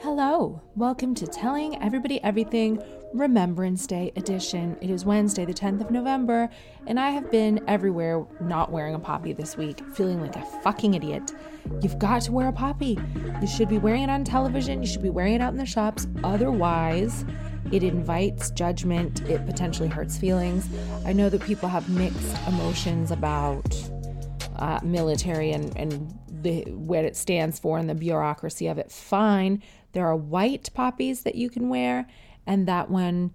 Hello, welcome to Telling Everybody Everything Remembrance Day edition. It is Wednesday, the 10th of November, and I have been everywhere not wearing a poppy this week, feeling like a fucking idiot. You've got to wear a poppy. You should be wearing it on television, you should be wearing it out in the shops. Otherwise, it invites judgment, it potentially hurts feelings. I know that people have mixed emotions about uh, military and, and the, what it stands for and the bureaucracy of it. Fine. There are white poppies that you can wear, and that one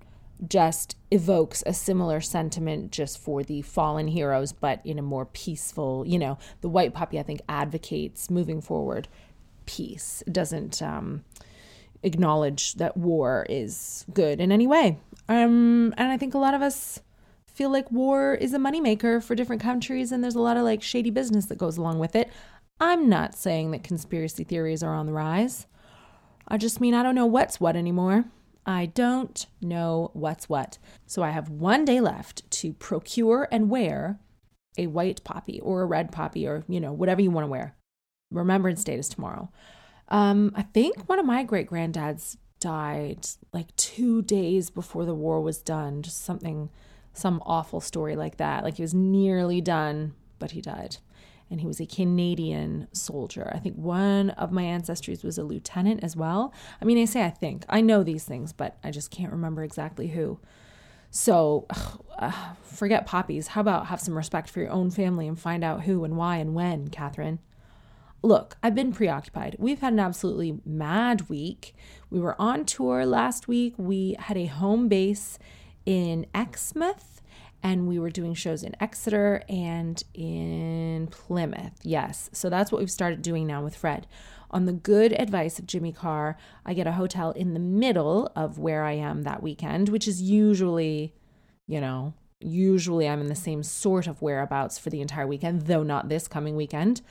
just evokes a similar sentiment just for the fallen heroes, but in a more peaceful, you know, the white poppy, I think, advocates moving forward peace. It doesn't um, acknowledge that war is good in any way. Um, and I think a lot of us feel like war is a moneymaker for different countries, and there's a lot of like shady business that goes along with it. I'm not saying that conspiracy theories are on the rise. I just mean I don't know what's what anymore. I don't know what's what. So I have one day left to procure and wear a white poppy or a red poppy or, you know, whatever you want to wear. Remembrance Day is tomorrow. Um, I think one of my great granddads died like two days before the war was done. Just something, some awful story like that. Like he was nearly done, but he died and he was a Canadian soldier. I think one of my ancestries was a lieutenant as well. I mean, I say I think. I know these things, but I just can't remember exactly who. So uh, forget poppies. How about have some respect for your own family and find out who and why and when, Katherine? Look, I've been preoccupied. We've had an absolutely mad week. We were on tour last week. We had a home base in Exmouth and we were doing shows in Exeter and in Plymouth. Yes. So that's what we've started doing now with Fred. On the good advice of Jimmy Carr, I get a hotel in the middle of where I am that weekend, which is usually, you know, usually I'm in the same sort of whereabouts for the entire weekend, though not this coming weekend.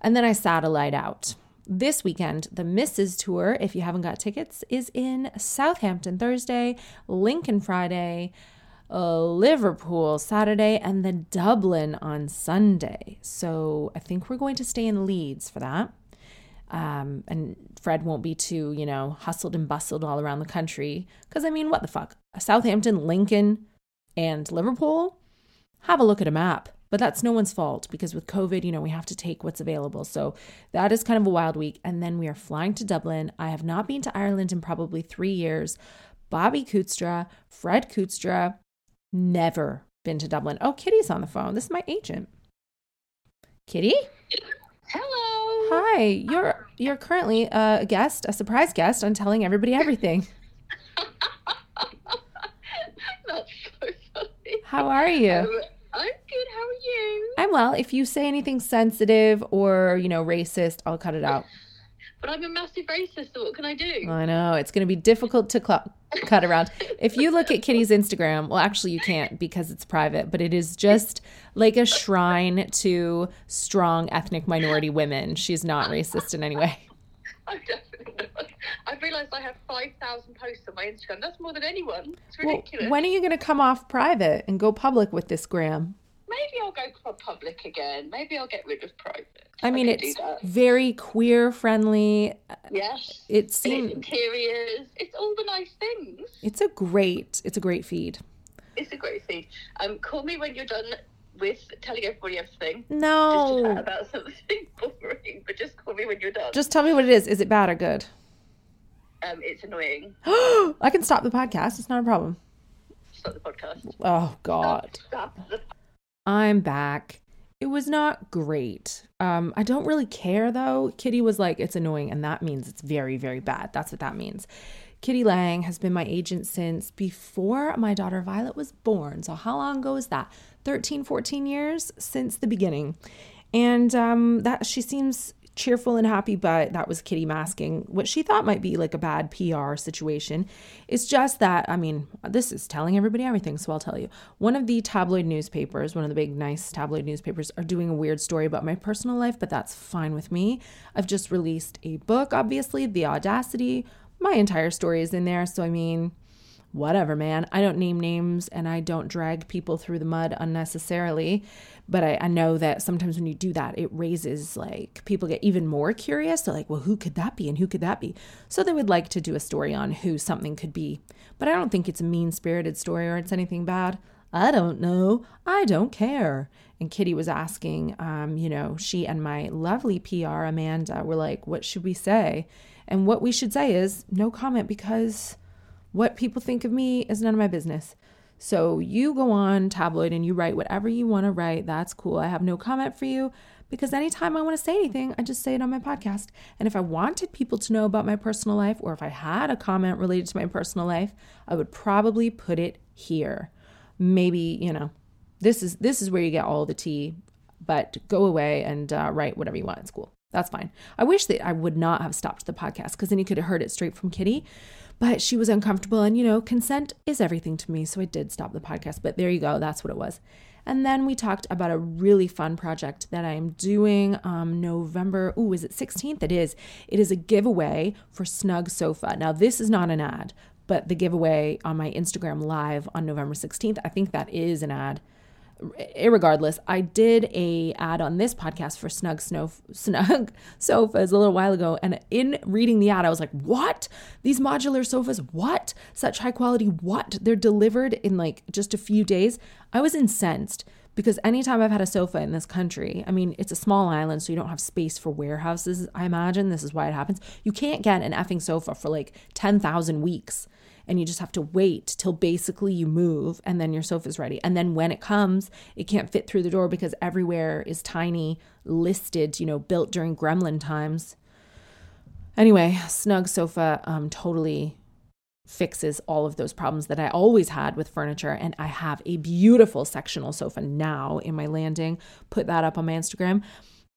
And then I satellite out. This weekend, the Mrs. Tour, if you haven't got tickets, is in Southampton Thursday, Lincoln Friday, uh, Liverpool Saturday, and then Dublin on Sunday. So I think we're going to stay in Leeds for that. Um, and Fred won't be too, you know, hustled and bustled all around the country. Because, I mean, what the fuck? Southampton, Lincoln, and Liverpool? Have a look at a map. But that's no one's fault because with COVID, you know, we have to take what's available. So that is kind of a wild week. And then we are flying to Dublin. I have not been to Ireland in probably three years. Bobby Kootstra, Fred Kootstra, Never been to Dublin. Oh, Kitty's on the phone. This is my agent. Kitty? Hello. Hi. You're you're currently a guest, a surprise guest on telling everybody everything. That's so funny. How are you? Um, I'm good. How are you? I'm well. If you say anything sensitive or, you know, racist, I'll cut it out. But I'm a massive racist, so what can I do? I know. It's going to be difficult to cl- cut around. If you look at Kitty's Instagram, well, actually, you can't because it's private, but it is just like a shrine to strong ethnic minority women. She's not racist in any way. I'm definitely not. I've realised I have 5,000 posts on my Instagram. That's more than anyone. It's Well, ridiculous. when are you going to come off private and go public with this gram? Maybe I'll go for public again. Maybe I'll get rid of private. I mean, do it's very queer friendly. Yes. It seems it's interiors. It's all the nice things. it's a great it's a great feed. It's a great feed. Um, call me when you're done with telling everybody everything. Just to No. chat about something boring, but just call me when you're done. Just tell me what it is. Is it bad or good? um, it's annoying. I can stop the podcast. It's not a problem. Stop the podcast. Oh, God. Stop the I'm back. It was not great. Um, I don't really care though. Kitty was like, it's annoying, and that means it's very, very bad. That's what that means. Kitty Lang has been my agent since before my daughter Violet was born. So, how long ago is that? 13, 14 years since the beginning. And um, that she seems cheerful and happy, but that was Kitty masking what she thought might be like a bad PR situation. It's just that, I mean, this is telling everybody everything, so I'll tell you. One of the tabloid newspapers, one of the big, nice tabloid newspapers, are doing a weird story about my personal life, but that's fine with me. I've just released a book, obviously, The Audacity. My entire story is in there, so I mean, whatever, man. I don't name names and I don't drag people through the mud unnecessarily. But I, I know that sometimes when you do that, it raises like people get even more curious. They're like, well, who could that be? And who could that be? So they would like to do a story on who something could be. But I don't think it's a mean spirited story or it's anything bad. I don't know. I don't care. And Kitty was asking, um, you know, she and my lovely PR, Amanda, were like, what should we say? And what we should say is no comment because what people think of me is none of my business. So you go on tabloid and you write whatever you want to write. That's cool. I have no comment for you because anytime I want to say anything, I just say it on my podcast. And if I wanted people to know about my personal life or if I had a comment related to my personal life, I would probably put it here. Maybe, you know, this is this is where you get all the tea, but go away and uh, write whatever you want. It's cool. That's fine. I wish that I would not have stopped the podcast because then you could have heard it straight from Kitty. But she was uncomfortable, and you know, consent is everything to me. So I did stop the podcast. But there you go. That's what it was. And then we talked about a really fun project that I am doing um, November. Ooh, is it 16th? It is. It is a giveaway for Snug Sofa. Now, this is not an ad, but the giveaway on my Instagram live on November 16th, I think that is an ad irregardless, I did a ad on this podcast for Snug Snow Snug sofas a little while ago, and in reading the ad, I was like, "What? These modular sofas? What? Such high quality? What? They're delivered in like just a few days." I was incensed because anytime I've had a sofa in this country, I mean, it's a small island, so you don't have space for warehouses. I imagine this is why it happens. You can't get an effing sofa for like ten thousand weeks and you just have to wait till basically you move and then your sofa's ready. And then when it comes, it can't fit through the door because everywhere is tiny, listed, you know, built during gremlin times. Anyway, Snug Sofa um, totally fixes all of those problems that I always had with furniture. And I have a beautiful sectional sofa now in my landing. Put that up on my Instagram.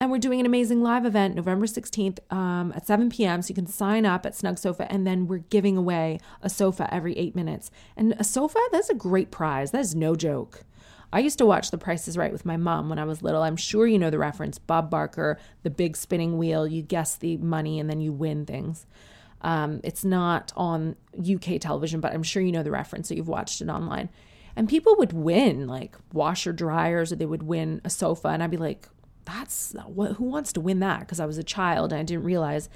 And we're doing an amazing live event November 16th um, at 7 p.m. So you can sign up at Snug Sofa, and then we're giving away a sofa every eight minutes. And a sofa, that's a great prize. That is no joke. I used to watch The Price is Right with my mom when I was little. I'm sure you know the reference Bob Barker, the big spinning wheel. You guess the money and then you win things. Um, it's not on UK television, but I'm sure you know the reference, so you've watched it online. And people would win like washer dryers, or they would win a sofa, and I'd be like, that's what who wants to win that? Because i was a child and i didn't realize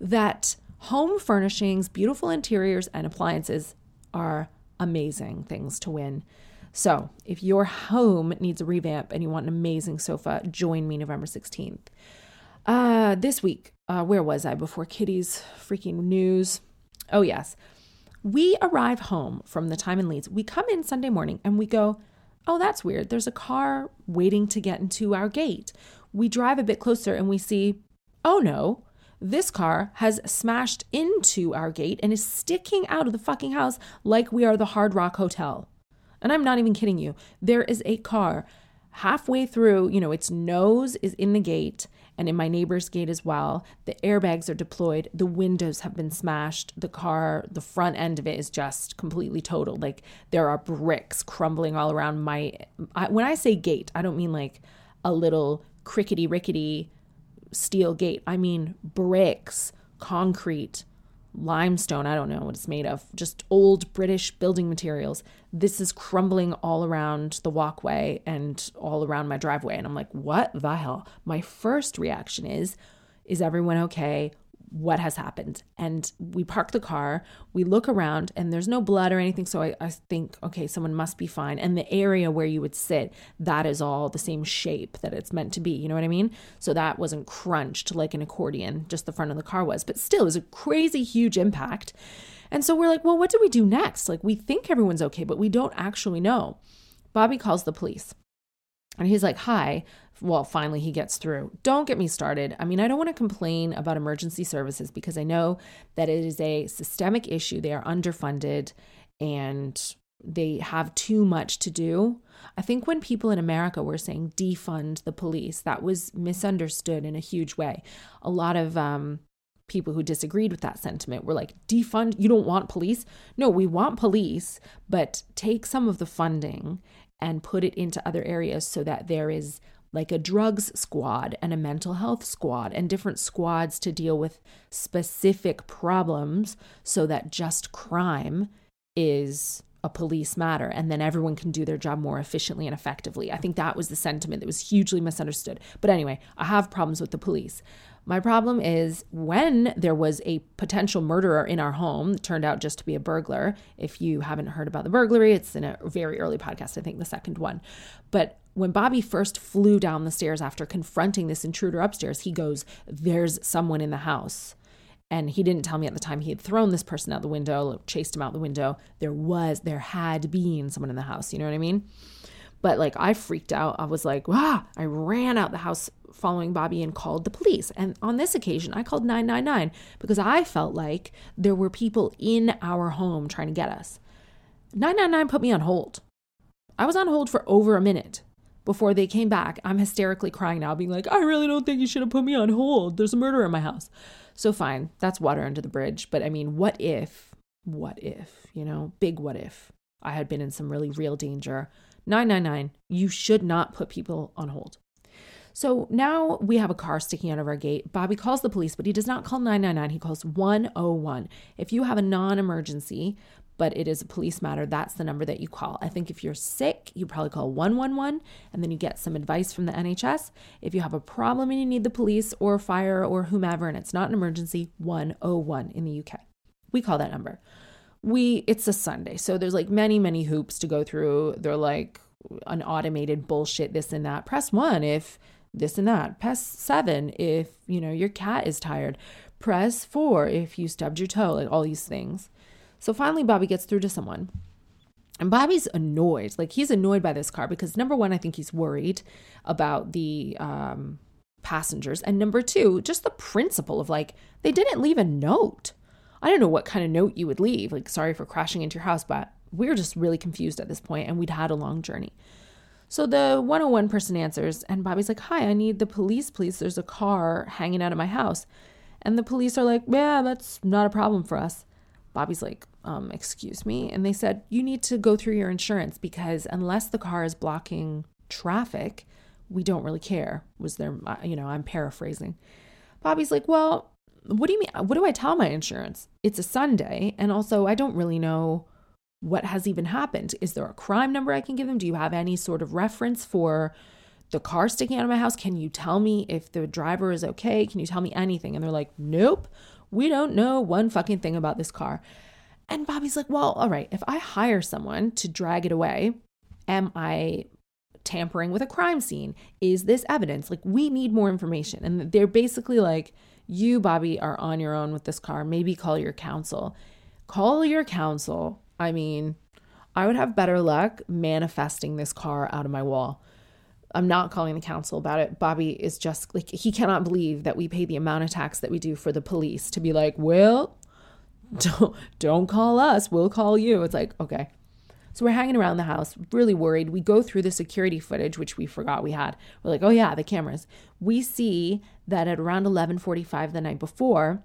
that home furnishings beautiful interiors and appliances are amazing things to win. So if your home needs a revamp and you want an amazing sofa join me november 16th uh this week uh where was i before kitty's freaking news? Oh yes. We arrive home from the time in leeds. We come in sunday morning and we go oh, that's weird. There's a car waiting to get into our gate. We drive a bit closer and we see, oh no, this car has smashed into our gate and is sticking out of the fucking house like we are the Hard Rock Hotel. And I'm not even kidding you. There is a car halfway through, you know, its nose is in the gate and in my neighbor's gate as well. The airbags are deployed, the windows have been smashed, the car, the front end of it is just completely totaled. Like there are bricks crumbling all around my. I, when I say gate, I don't mean like a little crickety rickety steel gate. I mean bricks, concrete, limestone, I don't know what it's made of, just old British building materials. This is crumbling all around the walkway and all around my driveway. And I'm like, what the hell? My first reaction is, is everyone okay? What has happened. And we park the car, we look around, and there's no blood or anything. So I, I, think, okay, someone must be fine. And the area where you would sit, that is all the same shape that it's meant to be. You know what I mean? So that wasn't crunched like an accordion, just the front of the car was. But still, it was a crazy huge impact. And so we're like, well, what do we do next? Like, we think everyone's okay, but we don't actually know. Bobby calls the police. And he's like, Hi. Well, finally, he gets through. Don't get me started. I mean, I don't want to complain about emergency services because I know that it is a systemic issue. They are underfunded and they have too much to do. I think when people in America were saying defund the police, that was misunderstood in a huge way. A lot of um, people who disagreed with that sentiment were like, defund, you don't want police? No, we want police, but take some of the funding and put it into other areas so that there is like a drugs squad and a mental health squad and different squads to deal with specific problems so that just crime is a police matter and then everyone can do their job more efficiently and effectively. I think that was the sentiment that was hugely misunderstood. But anyway, I have problems with the police. My problem is when there was a potential murderer in our home, turned out just to be a burglar. If you haven't heard about the burglary, it's in a very early podcast, I think the second one. But when Bobby first flew down the stairs after confronting this intruder upstairs, he goes, There's someone in the house. And he didn't tell me at the time he had thrown this person out the window, chased him out the window. There was, there had been someone in the house. You know what I mean? But like I freaked out. I was like, wow. I ran out the house following Bobby and called the police. And on this occasion, I called 999 because I felt like there were people in our home trying to get us. 999 put me on hold. I was on hold for over a minute before they came back. I'm hysterically crying now, being like, I really don't think you should have put me on hold. There's a murder in my house. So fine, that's water under the bridge. But I mean, what if, what if, you know, big what if I had been in some really real danger 999, you should not put people on hold. So now we have a car sticking out of our gate. Bobby calls the police, but he does not call 999. He calls 101. If you have a non emergency, but it is a police matter, that's the number that you call. I think if you're sick, you probably call 111 and then you get some advice from the NHS. If you have a problem and you need the police or fire or whomever and it's not an emergency, 101 in the UK. We call that number we it's a Sunday. So there's like many, many hoops to go through. They're like an automated bullshit, this and that. Press one if this and that. Press seven if, you know, your cat is tired. Press four if you stubbed your toe, like all these things. So finally Bobby gets through to someone. And Bobby's annoyed. Like he's annoyed by this car because number one, I think he's worried about the um passengers. And number two, just the principle of like, they didn't leave a note. I don't know what kind of note you would leave, like, sorry for crashing into your house, but we are just really confused at this point and we'd had a long journey. So the 101 person answers, and Bobby's like, Hi, I need the police, please. There's a car hanging out of my house. And the police are like, Yeah, that's not a problem for us. Bobby's like, um, Excuse me. And they said, You need to go through your insurance because unless the car is blocking traffic, we don't really care. Was there, uh, you know, I'm paraphrasing. Bobby's like, Well, what do you mean? What do I tell my insurance? It's a Sunday. And also, I don't really know what has even happened. Is there a crime number I can give them? Do you have any sort of reference for the car sticking out of my house? Can you tell me if the driver is okay? Can you tell me anything? And they're like, nope, we don't know one fucking thing about this car. And Bobby's like, well, all right, if I hire someone to drag it away, am I tampering with a crime scene? Is this evidence? Like, we need more information. And they're basically like, you, Bobby, are on your own with this car. Maybe call your counsel. Call your counsel. I mean, I would have better luck manifesting this car out of my wall. I'm not calling the council about it. Bobby is just like, he cannot believe that we pay the amount of tax that we do for the police to be like, well, don't, don't call us. We'll call you. It's like, okay. So we're hanging around the house, really worried. We go through the security footage, which we forgot we had. We're like, oh yeah, the cameras. We see that at around 11:45 the night before,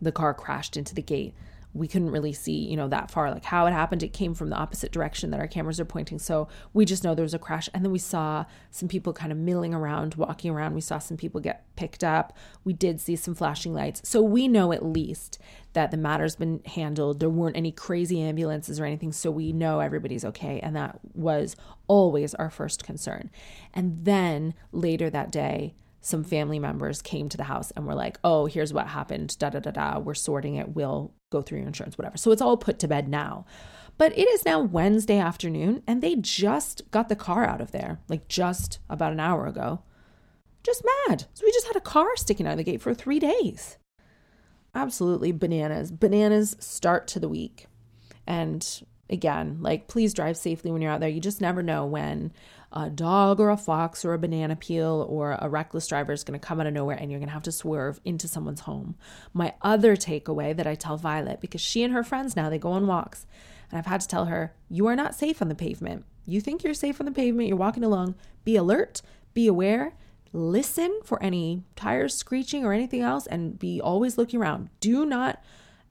the car crashed into the gate we couldn't really see, you know, that far, like how it happened. It came from the opposite direction that our cameras are pointing. So we just know there was a crash. And then we saw some people kind of milling around, walking around. We saw some people get picked up. We did see some flashing lights. So we know at least that the matter's been handled. There weren't any crazy ambulances or anything. So we know everybody's okay. And that was always our first concern. And then later that day, some family members came to the house and were like, oh, here's what happened, da da da da. We're sorting it. We'll go through your insurance, whatever. So it's all put to bed now. But it is now Wednesday afternoon and they just got the car out of there, like just about an hour ago. Just mad. So we just had a car sticking out of the gate for three days. Absolutely bananas. Bananas start to the week. And again, like please drive safely when you're out there. You just never know when a dog or a fox or a banana peel or a reckless driver is going to come out of nowhere and you're going to have to swerve into someone's home. My other takeaway that I tell Violet, because she and her friends now, they go on walks, and I've had to tell her, you are not safe on the pavement. You think you're safe on the pavement, you're walking along, be alert, be aware, listen for any tires screeching or anything else, and be always looking around. Do not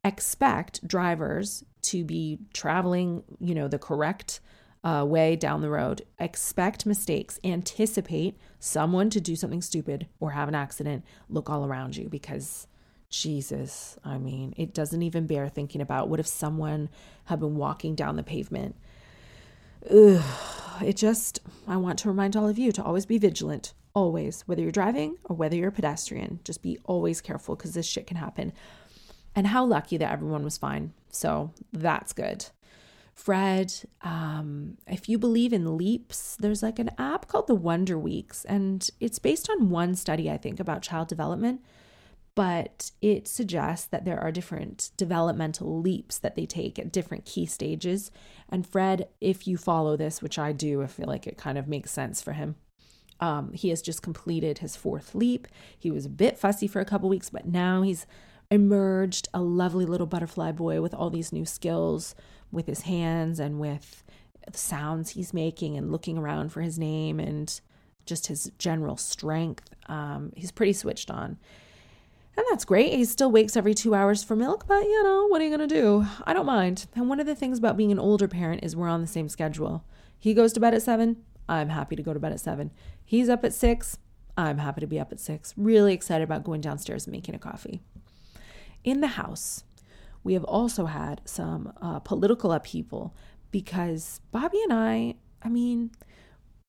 expect drivers to be traveling, you know, the correct uh, way down the road. Expect mistakes. Anticipate someone to do something stupid or have an accident. Look all around you because Jesus, I mean, it doesn't even bear thinking about what if someone had been walking down the pavement. Ugh, it just, I want to remind all of you to always be vigilant, always, whether you're driving or whether you're a pedestrian. Just be always careful because this shit can happen. And how lucky that everyone was fine. So that's good. Fred, um, if you believe in leaps, there's like an app called the Wonder Weeks, and it's based on one study, I think, about child development. But it suggests that there are different developmental leaps that they take at different key stages. And Fred, if you follow this, which I do, I feel like it kind of makes sense for him. Um, he has just completed his fourth leap. He was a bit fussy for a couple weeks, but now he's emerged a lovely little butterfly boy with all these new skills with his hands and with the sounds he's making and looking around for his name and just his general strength. Um, he's pretty switched on. And that's great. He still wakes every two hours for milk, but you know, what are you going to do? I don't mind. And one of the things about being an older parent is we're on the same schedule. He goes to bed at seven. I'm happy to go to bed at seven. He's up at six. I'm happy to be up at six. Really excited about going downstairs and making a coffee. In the house, we have also had some uh, political upheaval because Bobby and I, I mean,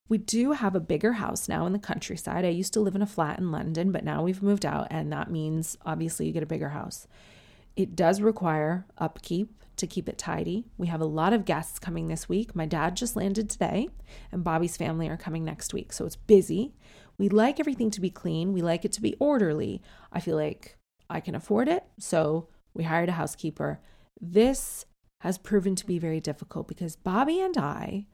we do have a bigger house now in the countryside. I used to live in a flat in London, but now we've moved out, and that means obviously you get a bigger house. It does require upkeep to keep it tidy. We have a lot of guests coming this week. My dad just landed today, and Bobby's family are coming next week. So it's busy. We like everything to be clean, we like it to be orderly. I feel like I can afford it. So we hired a housekeeper. This has proven to be very difficult because Bobby and I,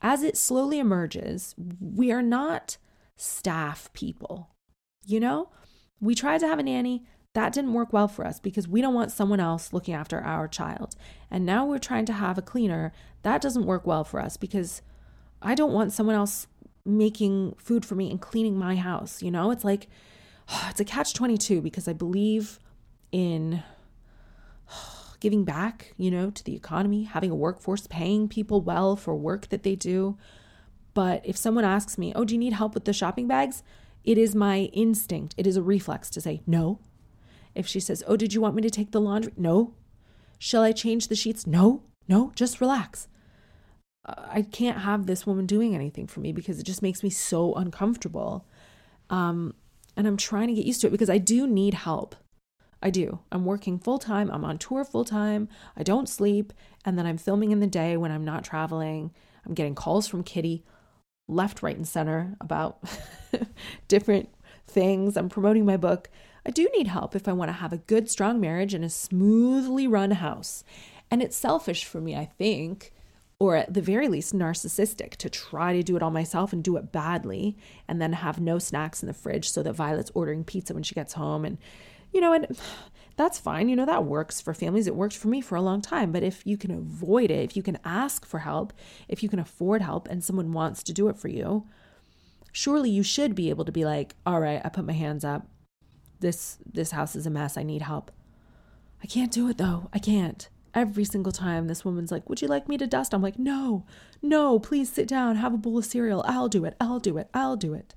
as it slowly emerges, we are not staff people. You know, we tried to have a nanny. That didn't work well for us because we don't want someone else looking after our child. And now we're trying to have a cleaner. That doesn't work well for us because I don't want someone else making food for me and cleaning my house. You know, it's like, it's a catch 22 because I believe in giving back, you know, to the economy, having a workforce, paying people well for work that they do. But if someone asks me, oh, do you need help with the shopping bags? It is my instinct, it is a reflex to say no. If she says, oh, did you want me to take the laundry? No. Shall I change the sheets? No, no, just relax. I can't have this woman doing anything for me because it just makes me so uncomfortable. Um, and I'm trying to get used to it because I do need help. I do. I'm working full time. I'm on tour full time. I don't sleep. And then I'm filming in the day when I'm not traveling. I'm getting calls from Kitty left, right, and center about different things. I'm promoting my book. I do need help if I want to have a good, strong marriage and a smoothly run house. And it's selfish for me, I think, or at the very least, narcissistic to try to do it all myself and do it badly and then have no snacks in the fridge so that Violet's ordering pizza when she gets home and you know, and that's fine. You know, that works for families. It worked for me for a long time. But if you can avoid it, if you can ask for help, if you can afford help and someone wants to do it for you, surely you should be able to be like, all right, I put my hands up. This this house is a mess. I need help. I can't do it though. I can't. Every single time this woman's like, Would you like me to dust? I'm like, No, no, please sit down, have a bowl of cereal. I'll do it. I'll do it. I'll do it.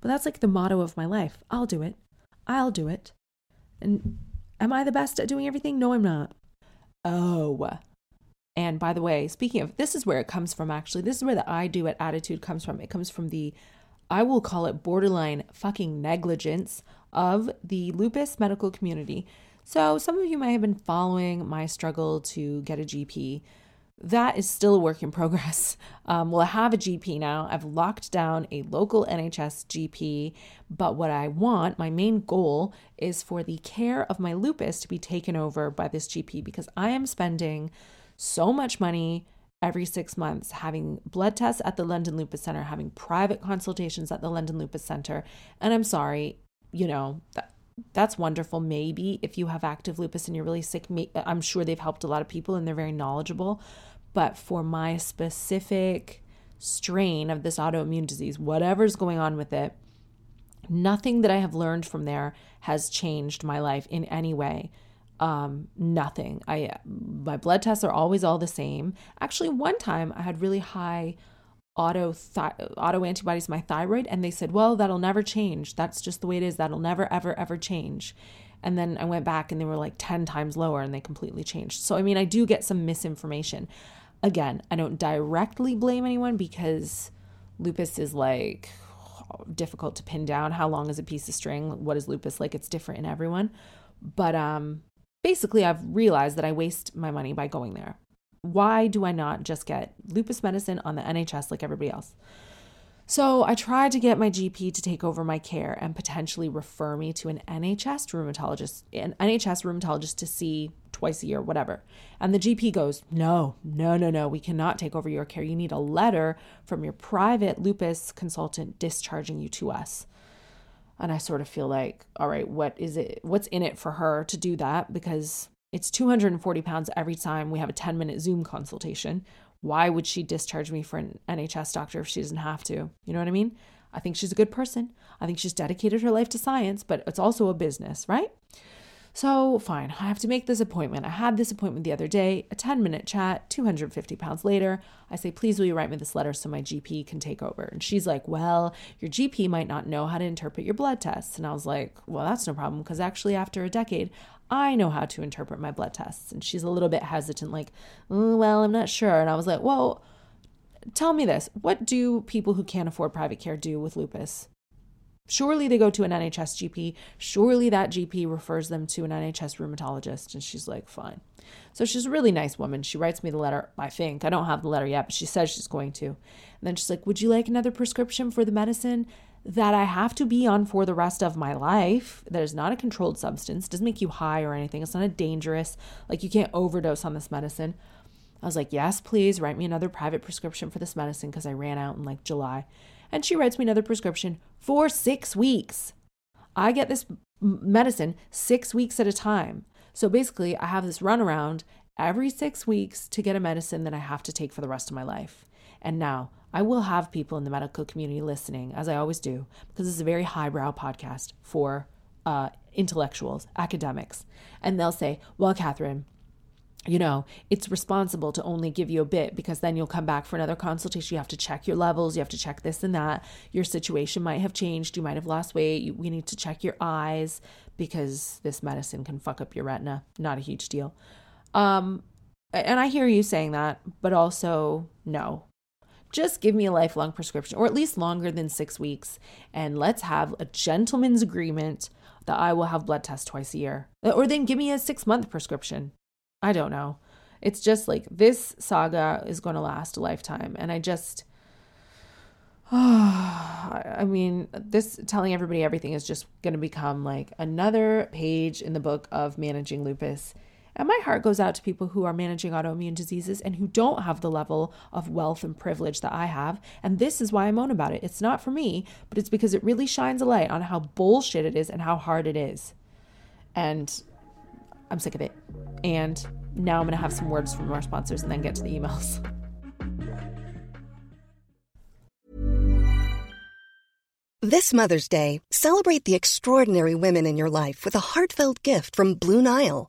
But that's like the motto of my life. I'll do it. I'll do it. And am I the best at doing everything? No, I'm not. Oh. And by the way, speaking of, this is where it comes from actually. This is where the I do it attitude comes from. It comes from the I will call it borderline fucking negligence of the lupus medical community. So, some of you might have been following my struggle to get a GP. That is still a work in progress. Um, well, I have a GP now. I've locked down a local NHS GP. But what I want, my main goal, is for the care of my lupus to be taken over by this GP because I am spending so much money every six months, having blood tests at the London Lupus Center, having private consultations at the London Lupus Center. And I'm sorry, you know, that, that's wonderful. Maybe if you have active lupus and you're really sick, I'm sure they've helped a lot of people and they're very knowledgeable. But for my specific strain of this autoimmune disease, whatever's going on with it, nothing that I have learned from there has changed my life in any way um nothing i my blood tests are always all the same actually one time i had really high auto thi- auto antibodies my thyroid and they said well that'll never change. That's just the way it is. That'll never ever ever change. And then i went back and they were like 10 times lower and they completely changed. So i mean i do get some misinformation. Again i don't directly blame anyone because lupus is like difficult to pin down. How long is a piece of string? What is lupus like? It's different in everyone. But um basically, I've realized that I waste my money by going there. Why do I not just get lupus medicine on the NHS like everybody else? So I tried to get my GP to take over my care and potentially refer me to an NHS rheumatologist, an NHS rheumatologist to see twice a year, whatever. And the GP goes, No, no, no, no, we cannot take over your care. You need a letter from your private lupus consultant discharging you to us. And I sort of feel like, all right, what is it? What's in it for her to do that? Because it's 240 pounds every time we have a 10 minute Zoom consultation. Why would she discharge me for an NHS doctor if she doesn't have to? You know what I mean? I think she's a good person. I think she's dedicated her life to science, but it's also a business, right? So, fine, I have to make this appointment. I had this appointment the other day, a 10 minute chat, 250 pounds later. I say, please, will you write me this letter so my GP can take over? And she's like, well, your GP might not know how to interpret your blood tests. And I was like, well, that's no problem because actually, after a decade, I know how to interpret my blood tests. And she's a little bit hesitant, like, mm, well, I'm not sure. And I was like, well, tell me this what do people who can't afford private care do with lupus? Surely they go to an NHS GP. Surely that GP refers them to an NHS rheumatologist. And she's like, fine. So she's a really nice woman. She writes me the letter, I think. I don't have the letter yet, but she says she's going to. And then she's like, Would you like another prescription for the medicine that I have to be on for the rest of my life? That is not a controlled substance, doesn't make you high or anything. It's not a dangerous, like you can't overdose on this medicine. I was like, Yes, please write me another private prescription for this medicine because I ran out in like July and she writes me another prescription for six weeks. I get this medicine six weeks at a time. So basically, I have this runaround every six weeks to get a medicine that I have to take for the rest of my life. And now I will have people in the medical community listening, as I always do, because is a very highbrow podcast for uh, intellectuals, academics. And they'll say, Well, Katherine, you know, it's responsible to only give you a bit because then you'll come back for another consultation. You have to check your levels, you have to check this and that. Your situation might have changed. You might have lost weight. You, we need to check your eyes because this medicine can fuck up your retina. Not a huge deal. Um, and I hear you saying that, but also, no. Just give me a lifelong prescription, or at least longer than six weeks, and let's have a gentleman's agreement that I will have blood tests twice a year. Or then give me a six month prescription. I don't know. It's just like this saga is going to last a lifetime. And I just, oh, I mean, this telling everybody everything is just going to become like another page in the book of managing lupus. And my heart goes out to people who are managing autoimmune diseases and who don't have the level of wealth and privilege that I have. And this is why I moan about it. It's not for me, but it's because it really shines a light on how bullshit it is and how hard it is. And I'm sick of it. And now I'm going to have some words from our sponsors and then get to the emails. This Mother's Day, celebrate the extraordinary women in your life with a heartfelt gift from Blue Nile.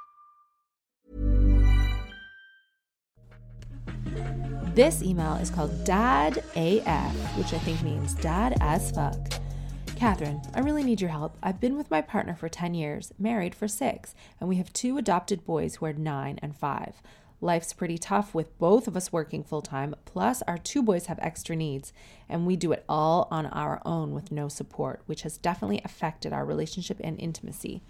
This email is called Dad AF, which I think means Dad as fuck. Katherine, I really need your help. I've been with my partner for 10 years, married for six, and we have two adopted boys who are nine and five. Life's pretty tough with both of us working full time, plus, our two boys have extra needs, and we do it all on our own with no support, which has definitely affected our relationship and intimacy.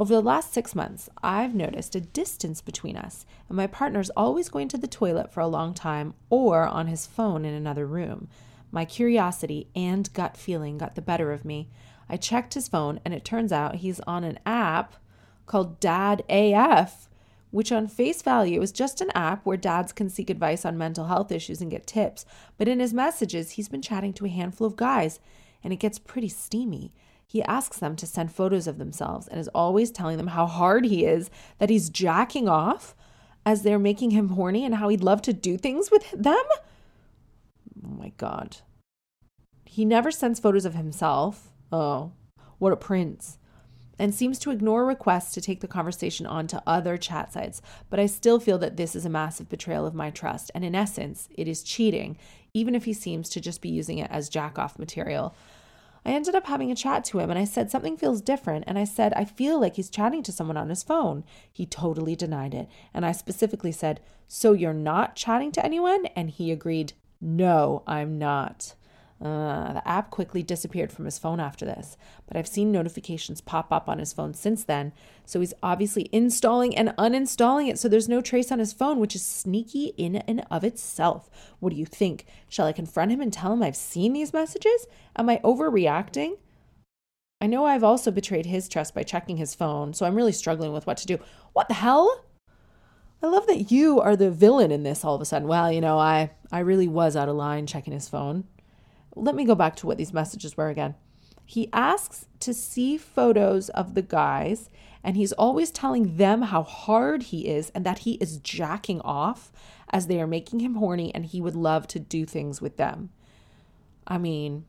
Over the last six months, I've noticed a distance between us, and my partner's always going to the toilet for a long time or on his phone in another room. My curiosity and gut feeling got the better of me. I checked his phone, and it turns out he's on an app called Dad AF, which on face value is just an app where dads can seek advice on mental health issues and get tips. But in his messages, he's been chatting to a handful of guys, and it gets pretty steamy. He asks them to send photos of themselves and is always telling them how hard he is, that he's jacking off as they're making him horny, and how he'd love to do things with them. Oh my God. He never sends photos of himself. Oh, what a prince. And seems to ignore requests to take the conversation on to other chat sites. But I still feel that this is a massive betrayal of my trust. And in essence, it is cheating, even if he seems to just be using it as jack off material. I ended up having a chat to him and I said, Something feels different. And I said, I feel like he's chatting to someone on his phone. He totally denied it. And I specifically said, So you're not chatting to anyone? And he agreed, No, I'm not. Uh, the app quickly disappeared from his phone after this, but I've seen notifications pop up on his phone since then. So he's obviously installing and uninstalling it so there's no trace on his phone, which is sneaky in and of itself. What do you think? Shall I confront him and tell him I've seen these messages? Am I overreacting? I know I've also betrayed his trust by checking his phone, so I'm really struggling with what to do. What the hell? I love that you are the villain in this all of a sudden. Well, you know, I I really was out of line checking his phone let me go back to what these messages were again. He asks to see photos of the guys, and he's always telling them how hard he is and that he is jacking off as they are making him horny and he would love to do things with them. I mean,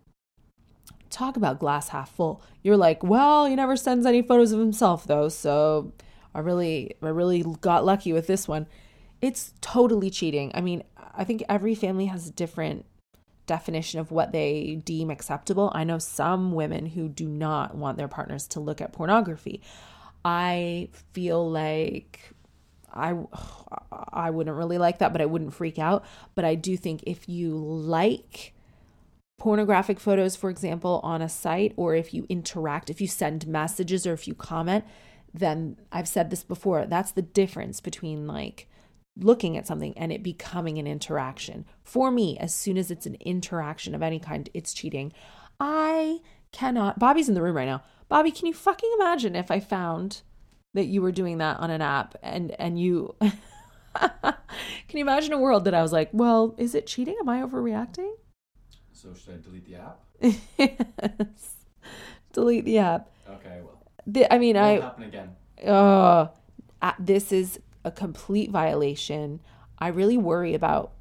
talk about glass half full. You're like, well, he never sends any photos of himself though, so I really I really got lucky with this one. It's totally cheating. I mean, I think every family has different definition of what they deem acceptable. I know some women who do not want their partners to look at pornography. I feel like I I wouldn't really like that, but I wouldn't freak out. But I do think if you like pornographic photos, for example, on a site, or if you interact, if you send messages or if you comment, then I've said this before, that's the difference between like looking at something and it becoming an interaction. For me, as soon as it's an interaction of any kind, it's cheating. I cannot. Bobby's in the room right now. Bobby, can you fucking imagine if I found that you were doing that on an app and and you Can you imagine a world that I was like, "Well, is it cheating? Am I overreacting?" So should I delete the app? yes. Delete the app. Okay, well. The, I mean, Won't I happen again. uh, uh, this is a complete violation. I really worry about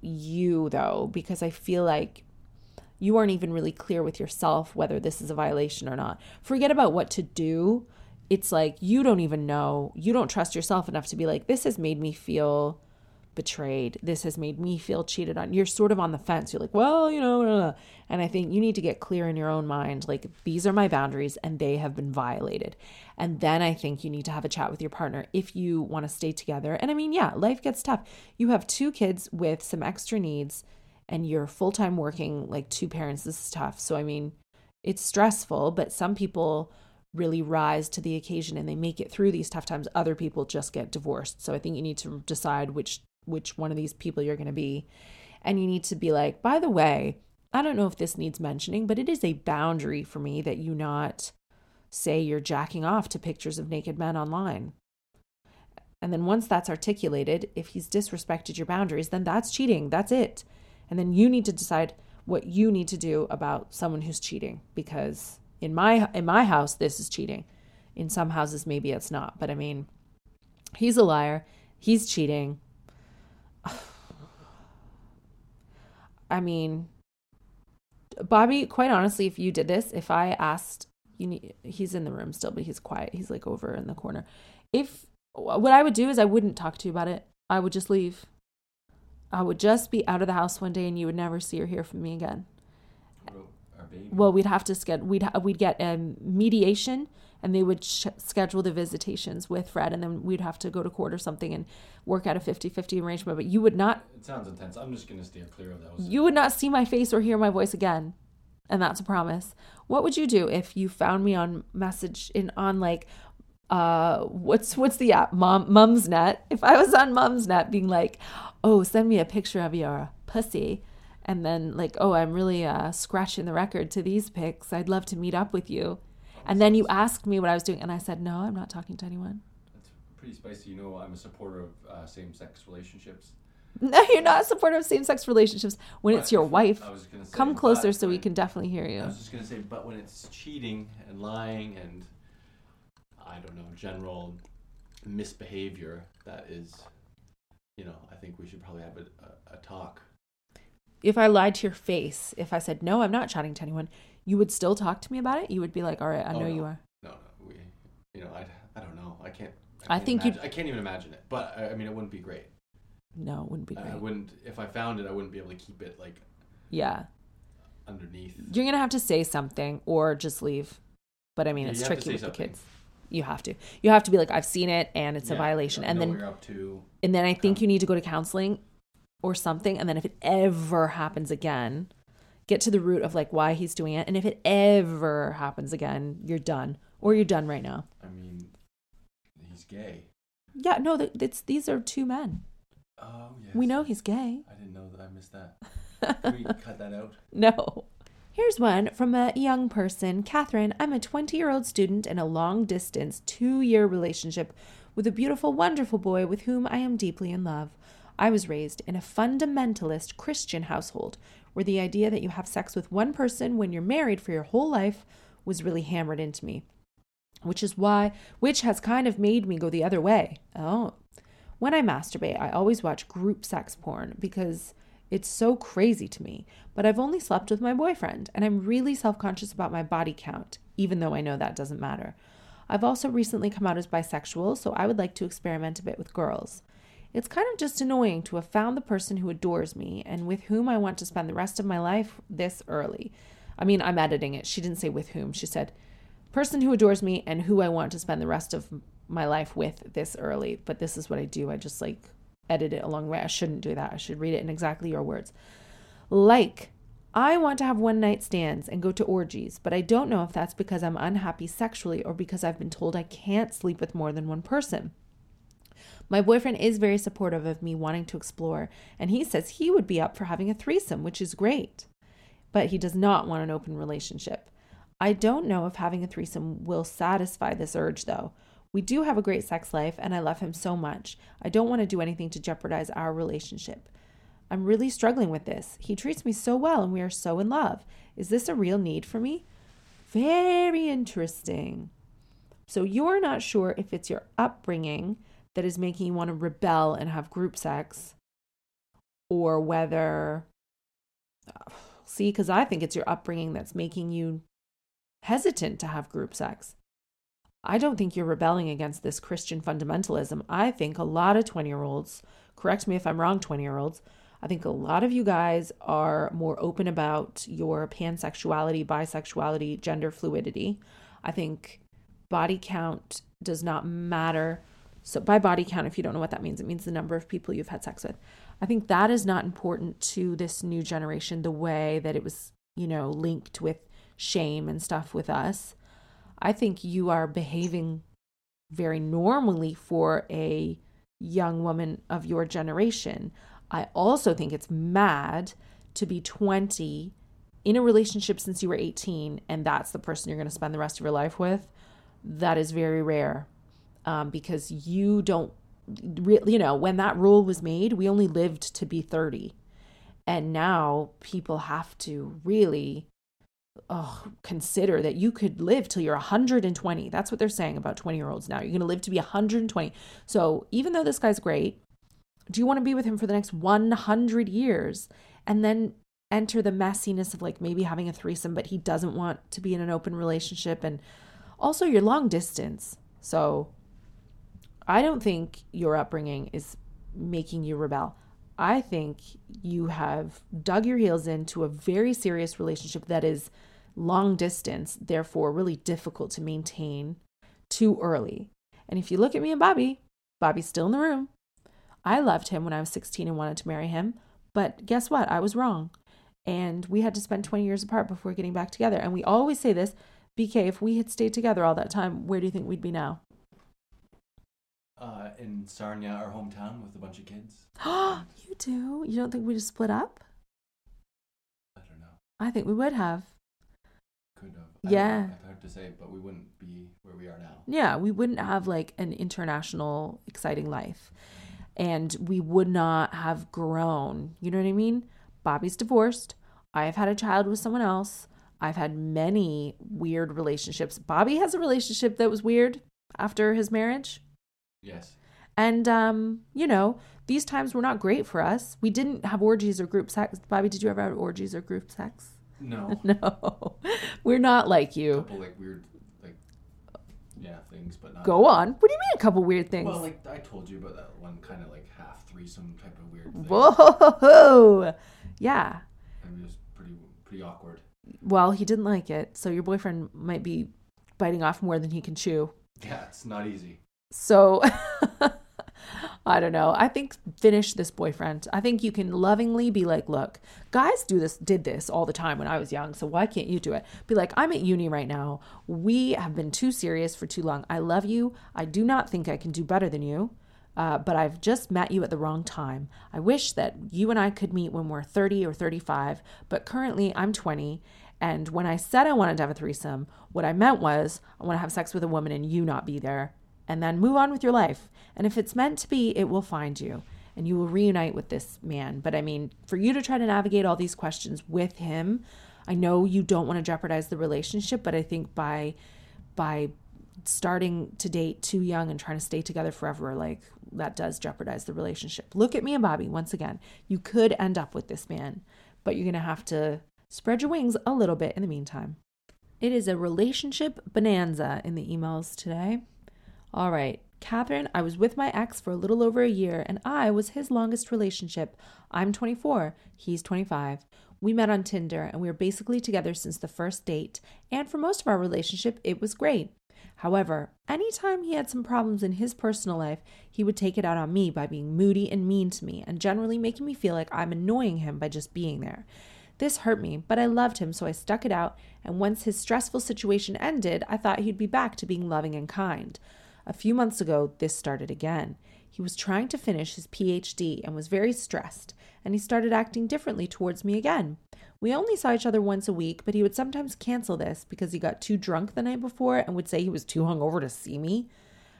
you though, because I feel like you aren't even really clear with yourself whether this is a violation or not. Forget about what to do. It's like you don't even know, you don't trust yourself enough to be like, this has made me feel betrayed. This has made me feel cheated on. You're sort of on the fence. You're like, well, you know, blah, blah. and I think you need to get clear in your own mind like, these are my boundaries and they have been violated. And then I think you need to have a chat with your partner if you want to stay together. And I mean, yeah, life gets tough. You have two kids with some extra needs and you're full time working like two parents. This is tough. So, I mean, it's stressful, but some people really rise to the occasion and they make it through these tough times. Other people just get divorced. So I think you need to decide which which one of these people you're going to be. And you need to be like, by the way, I don't know if this needs mentioning, but it is a boundary for me that you not say you're jacking off to pictures of naked men online. And then once that's articulated, if he's disrespected your boundaries, then that's cheating. That's it. And then you need to decide what you need to do about someone who's cheating because in my in my house this is cheating. In some houses maybe it's not, but I mean he's a liar. He's cheating. I mean Bobby, quite honestly, if you did this, if I asked you need he's in the room still, but he's quiet. He's like over in the corner. If what I would do is I wouldn't talk to you about it. I would just leave. I would just be out of the house one day and you would never see or hear from me again. What about our baby? Well, we'd have to get we'd, we'd get a mediation and they would sh- schedule the visitations with Fred and then we'd have to go to court or something and work out a 50-50 arrangement. But you would not, It sounds intense. I'm just gonna steer clear of those. you would not see my face or hear my voice again. And that's a promise. What would you do if you found me on message in on like uh what's what's the app mom mom's net if i was on mom's net being like oh send me a picture of your pussy and then like oh i'm really uh scratching the record to these pics i'd love to meet up with you and then you asked me what i was doing and i said no i'm not talking to anyone That's pretty spicy. You know, I'm a supporter of uh, same-sex relationships. no you're not a supporter of same-sex relationships when it's your wife I was gonna say, come closer so we can definitely hear you. I was just gonna say, but when it's cheating and lying and I don't know, general misbehavior, that is, you know, I think we should probably have a, a, a talk. if I lied to your face, if I said, no, I'm not chatting to anyone, you would still talk to me about it? You would be like, all right, I Oh, know no. you are. No, no, we, you know, I, I don't know, I can't. I can't think you'd- I can't even imagine it, but I, I mean, it wouldn't be great. No, it wouldn't be I- great. I wouldn't if I found it. I wouldn't be able to keep it like yeah. underneath. You're to have to say something or just leave. But I mean, Yeah, it's you tricky with the kids. You have to. You have to be like, I've seen it and it's a violation. And then, you're up to. and then I think you need to go to counseling or something. And then if it ever happens again, get to the root of like why he's doing it. And if it ever happens again, you're done or you're done right now. I mean, he's gay. Yeah, no, th- it's, these are two men. Oh yes. We know he's gay. I didn't know that. I missed that. Can we cut that out? No. Here's one from a young person. Katherine, I'm a 20 year old student in a long distance, two year relationship with a beautiful, wonderful boy with whom I am deeply in love. I was raised in a fundamentalist Christian household where the idea that you have sex with one person when you're married for your whole life was really hammered into me, which is why, which has kind of made me go the other way. Oh. When I masturbate, I always watch group sex porn because it's so crazy to me. But I've only slept with my boyfriend, and I'm really self conscious about my body count, even though I know that doesn't matter. I've also recently come out as bisexual, so I would like to experiment a bit with girls. It's kind of just annoying to have found the person who adores me and with whom I want to spend the rest of my life this early. I mean, I'm editing it. She didn't say with whom. She said, person who adores me and who I want to spend the rest of my life with this early. But this is what I do. I just like edit it along the way. I shouldn't do that. I should read it in exactly your words. Like, I want to have one night stands and go to orgies, but I don't know if that's because I'm unhappy sexually or because I've been told I can't sleep with more than one person. My boyfriend is very supportive of me wanting to explore, and he says he would be up for having a threesome, which is great. But he does not want an open relationship. I don't know if having a threesome will satisfy this urge, though. We do have a great sex life, and I love him so much. I don't want to do anything to jeopardize our relationship. I'm really struggling with this. He treats me so well, and we are so in love. Is this a real need for me? Very interesting. So, you're not sure if it's your upbringing that is making you want to rebel and have group sex, or whether, see, because I think it's your upbringing that's making you hesitant to have group sex. I don't think you're rebelling against this Christian fundamentalism. I think a lot of 20 year olds, correct me if I'm wrong, 20 year olds, I think a lot of you guys are more open about your pansexuality, bisexuality, gender fluidity. I think body count does not matter. So, by body count, if you don't know what that means, it means the number of people you've had sex with. I think that is not important to this new generation the way that it was, you know, linked with shame and stuff with us. I think you are behaving very normally for a young woman of your generation. I also think it's mad to be 20 in a relationship since you were 18 and that's the person you're going to spend the rest of your life with. that is very rare um, because you don't, re- you know, when that rule was made, we only lived to be 30. And now people have to really oh, consider that you could live till you're 120. That's what they're saying about 20 year olds now. You're going to live to be 120. So even though this guy's great, do you want to be with him for the next 100 years and then enter the messiness of like maybe having a threesome, but he doesn't want to be in an open relationship? And also, you're long distance. So I don't think your upbringing is making you rebel. I think you have dug your heels into a very serious relationship that is long distance, therefore, really difficult to maintain too early. And if you look at me and Bobby, Bobby's still in the room. I loved him when I was 16 and wanted to marry him. But guess what? I was wrong. And we had to spend 20 years apart before getting back together. And we always say this BK, if we had stayed together all that time, where do you think we'd be now? Uh, in Sarnia, our hometown, with a bunch of kids. you do? You don't think we'd have split up? I don't know. I think we would have. Could have. Yeah. It's hard to say, but we wouldn't be where we are now. Yeah, we wouldn't have like an international, exciting life. And we would not have grown. You know what I mean? Bobby's divorced. I've had a child with someone else. I've had many weird relationships. Bobby has a relationship that was weird after his marriage. Yes. And, um, you know, these times were not great for us. We didn't have orgies or group sex. Bobby, did you ever have orgies or group sex? No. No, we're not like A you. couple like weird, like yeah, things, but not. Go on. What do you mean a couple weird things? Well, like I told you about that one kind of like half threesome type of weird thing. Whoa. Yeah. And it was pretty pretty awkward. Well, he didn't like it. So your boyfriend might be biting off more than he can chew. Yeah, it's not easy. So I don't know. I think finish this boyfriend. I think you can lovingly be like, look, guys do this, did this all the time when I was young. So why can't you do it? Be like, I'm at uni right now. We have been too serious for too long. I love you. I do not think I can do better than you. Uh, but I've just met you at the wrong time. I wish that you and I could meet when we're 30 or 35, but currently I'm 20. And when I said I wanted to have a threesome, what I meant was I want to have sex with a woman and you not be there and then move on with your life. And if it's meant to be, it will find you and you will reunite with this man. But I mean, for you to try to navigate all these questions with him, I know you don't want to jeopardize the relationship, but I think by by starting to date too young and trying to stay together forever, like that does jeopardize the relationship. Look at me and Bobby once again. You could end up with this man, but you're going to have to spread your wings a little bit in the meantime. It is a relationship bonanza in the emails today. All right. Katherine, I was with my ex for a little over a year, and I was his longest relationship. I'm 24, he's 25. We met on Tinder, and we were basically together since the first date, and for most of our relationship, it was great. However, anytime he had some problems in his personal life, he would take it out on me by being moody and mean to me, and generally making me feel like I'm annoying him by just being there. This hurt me, but I loved him, so I stuck it out, and once his stressful situation ended, I thought he'd be back to being loving and kind. A few months ago, this started again. He was trying to finish his PhD and was very stressed, and he started acting differently towards me again. We only saw each other once a week, but he would sometimes cancel this because he got too drunk the night before and would say he was too hungover to see me.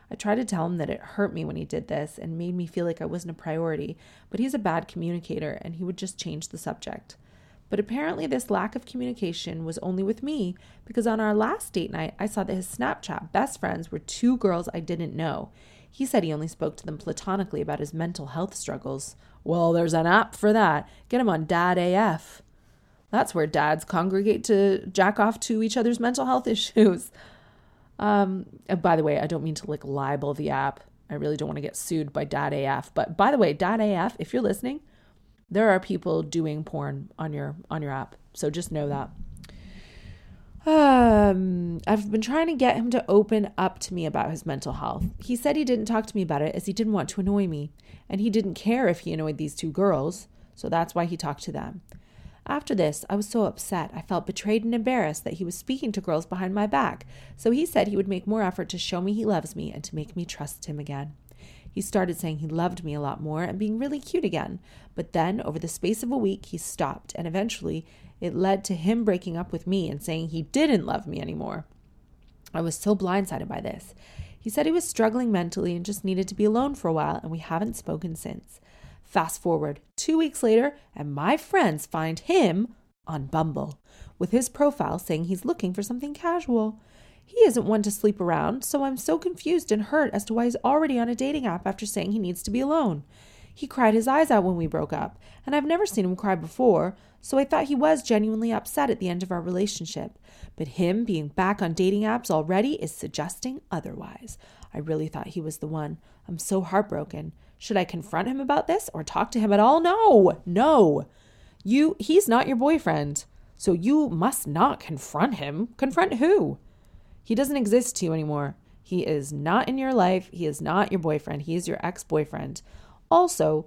I tried to tell him that it hurt me when he did this and made me feel like I wasn't a priority, but he's a bad communicator and he would just change the subject. But apparently, this lack of communication was only with me because on our last date night, I saw that his Snapchat best friends were two girls I didn't know. He said he only spoke to them platonically about his mental health struggles. Well, there's an app for that. Get him on Dad AF. That's where dads congregate to jack off to each other's mental health issues. Um, by the way, I don't mean to like libel the app. I really don't want to get sued by Dad AF. But by the way, Dad AF, if you're listening, there are people doing porn on your on your app. So just know that. Um, I've been trying to get him to open up to me about his mental health. He said he didn't talk to me about it as he didn't want to annoy me, and he didn't care if he annoyed these two girls, so that's why he talked to them. After this, I was so upset. I felt betrayed and embarrassed that he was speaking to girls behind my back, so he said he would make more effort to show me he loves me and to make me trust him again. He started saying he loved me a lot more and being really cute again. But then, over the space of a week, he stopped, and eventually it led to him breaking up with me and saying he didn't love me anymore. I was so blindsided by this. He said he was struggling mentally and just needed to be alone for a while, and we haven't spoken since. Fast forward two weeks later, and my friends find him on Bumble with his profile saying he's looking for something casual. He isn't one to sleep around, so I'm so confused and hurt as to why he's already on a dating app after saying he needs to be alone. He cried his eyes out when we broke up, and I've never seen him cry before, so I thought he was genuinely upset at the end of our relationship. But him being back on dating apps already is suggesting otherwise. I really thought he was the one. I'm so heartbroken. Should I confront him about this or talk to him at all? No, no. You, he's not your boyfriend. So you must not confront him. Confront who? He doesn't exist to you anymore. He is not in your life. He is not your boyfriend. He is your ex boyfriend. Also,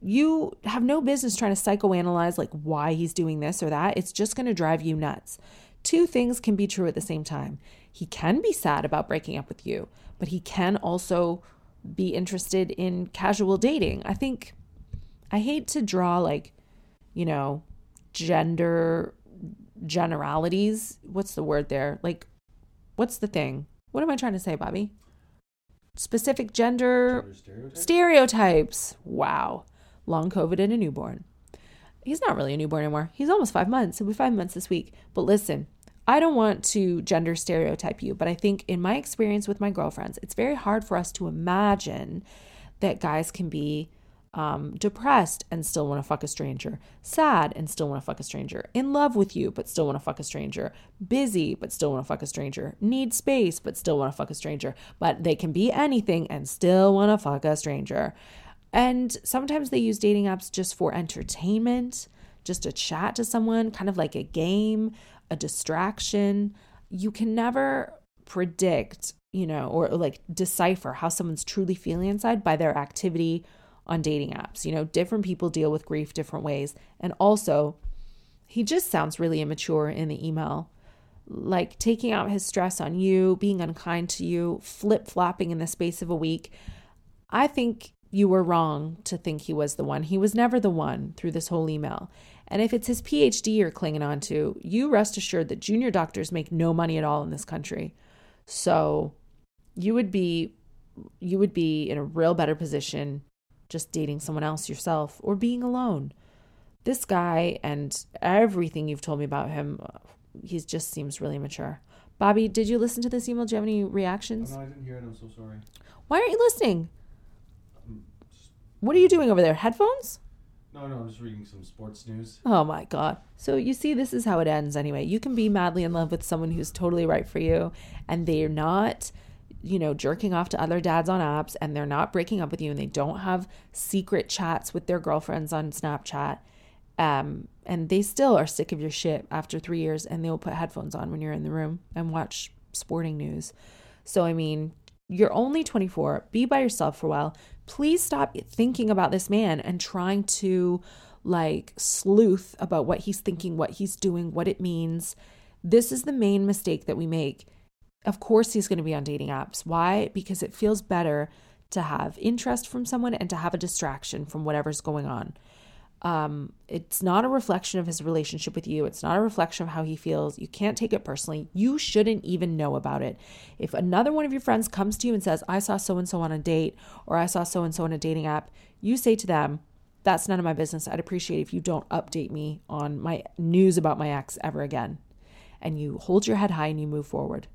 you have no business trying to psychoanalyze like why he's doing this or that. It's just going to drive you nuts. Two things can be true at the same time. He can be sad about breaking up with you, but he can also be interested in casual dating. I think I hate to draw like, you know, gender generalities. What's the word there? Like, what's the thing? What am I trying to say, Bobby? Specific gender, Gender stereotype? stereotypes. Wow. Long COVID and a newborn. He's not really a newborn anymore. He's almost five months. He'll be five months this week. But listen, I don't want to gender stereotype you, but I think in my experience with my girlfriends, it's very hard for us to imagine that guys can be um, depressed and still want to fuck a stranger, sad and still want to fuck a stranger, in love with you but still want to fuck a stranger, busy but still want to fuck a stranger, need space but still want to fuck a stranger. But they can be anything and still want to fuck a stranger. And sometimes they use dating apps just for entertainment, just to chat to someone, kind of like a game, a distraction. You can never predict, you know, or like decipher how someone's truly feeling inside by their activity on dating apps. You know, different people deal with grief different ways. And also, he just sounds really immature in the email. Like taking out his stress on you, being unkind to you, flip flopping in the space of a week. I think you were wrong to think he was the one. He was never the one through this whole email. And if it's his PhD you're clinging on to, you rest assured that junior doctors make no money at all in this country. So you would be you would be in a real better position just dating someone else yourself or being alone. This guy and everything you've told me about him, he just seems really mature. Bobby, did you listen to this email? Do you have any Oh, reactions? no, I didn't hear it. I'm so sorry. Why aren't you listening? Um, What are you doing over there? Headphones? no, no, I'm just reading some sports news. Oh my God. So you see, this is how it ends anyway. You can be madly in love with someone who's totally right for you, and they're not, you know, jerking off to other dads on apps, and they're not breaking up with you, and they don't have secret chats with their girlfriends on Snapchat. Um, and they still are sick of your shit after three years, and they'll put headphones on when you're in the room and watch sporting news. So, I mean, you're only 24. Be by yourself for a while. Please stop thinking about this man and trying to like sleuth about what he's thinking, what he's doing, what it means. This is the main mistake that we make. Of course, he's going to be on dating apps. Why? Because it feels better to have interest from someone and to have a distraction from whatever's going on. Um, it's not a reflection of his relationship with you. It's not a reflection of how he feels. You can't take it personally. You shouldn't even know about it. If another one of your friends comes to you and says, I saw so and so on a date, or I saw so and so on a dating app, you say to them, That's none of my business. I'd appreciate if you don't update me on my news about my ex ever again. And you hold your head high and you move forward.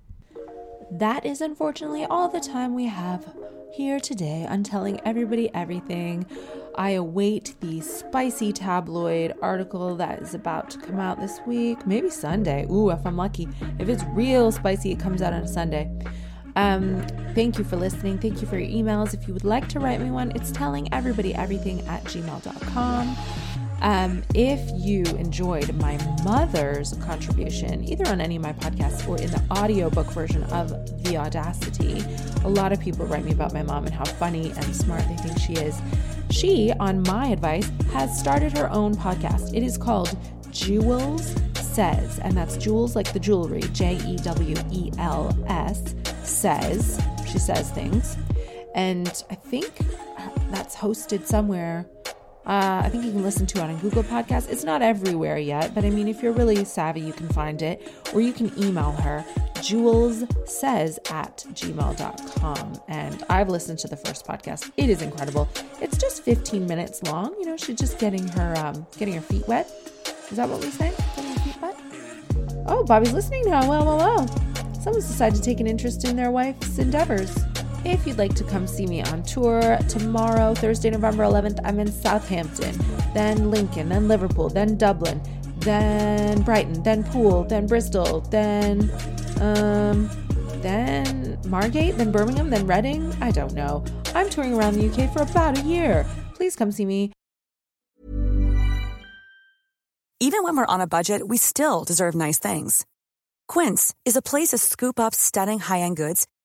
That is unfortunately all the time we have here today on telling everybody everything. I await the spicy tabloid article that is about to come out this week, maybe Sunday. Ooh, if I'm lucky. If it's real spicy, it comes out on a Sunday. Um, thank you for listening. Thank you for your emails. If you would like to write me one, it's telling everybody everything at gmail.com. Um, if you enjoyed my mother's contribution, either on any of my podcasts or in the audiobook version of The Audacity, a lot of people write me about my mom and how funny and smart they think she is. She, on my advice, has started her own podcast. It is called Jewels Says, and that's Jewels like the jewelry, J E W E L S, says. She says things. And I think that's hosted somewhere Uh, I think you can listen to it on Google Podcasts. It's not everywhere yet, but I mean, if you're really savvy, you can find it. Or you can email her, Jewels says at gmail.com. And I've listened to the first podcast. It is incredible. It's just 15 minutes long. You know, she's just getting her um, getting her feet wet. Is that what we say? Getting her feet wet? Oh, Bobby's listening now. Well, well, well. Someone's decided to take an interest in their wife's endeavors. If you'd like to come see me on tour tomorrow, Thursday, November 11th, I'm in Southampton, then Lincoln, then Liverpool, then Dublin, then Brighton, then Poole, then Bristol, then um then Margate, then Birmingham, then Reading. I don't know. I'm touring around the UK for about a year. Please come see me. Even when we're on a budget, we still deserve nice things. Quince is a place to scoop up stunning high-end goods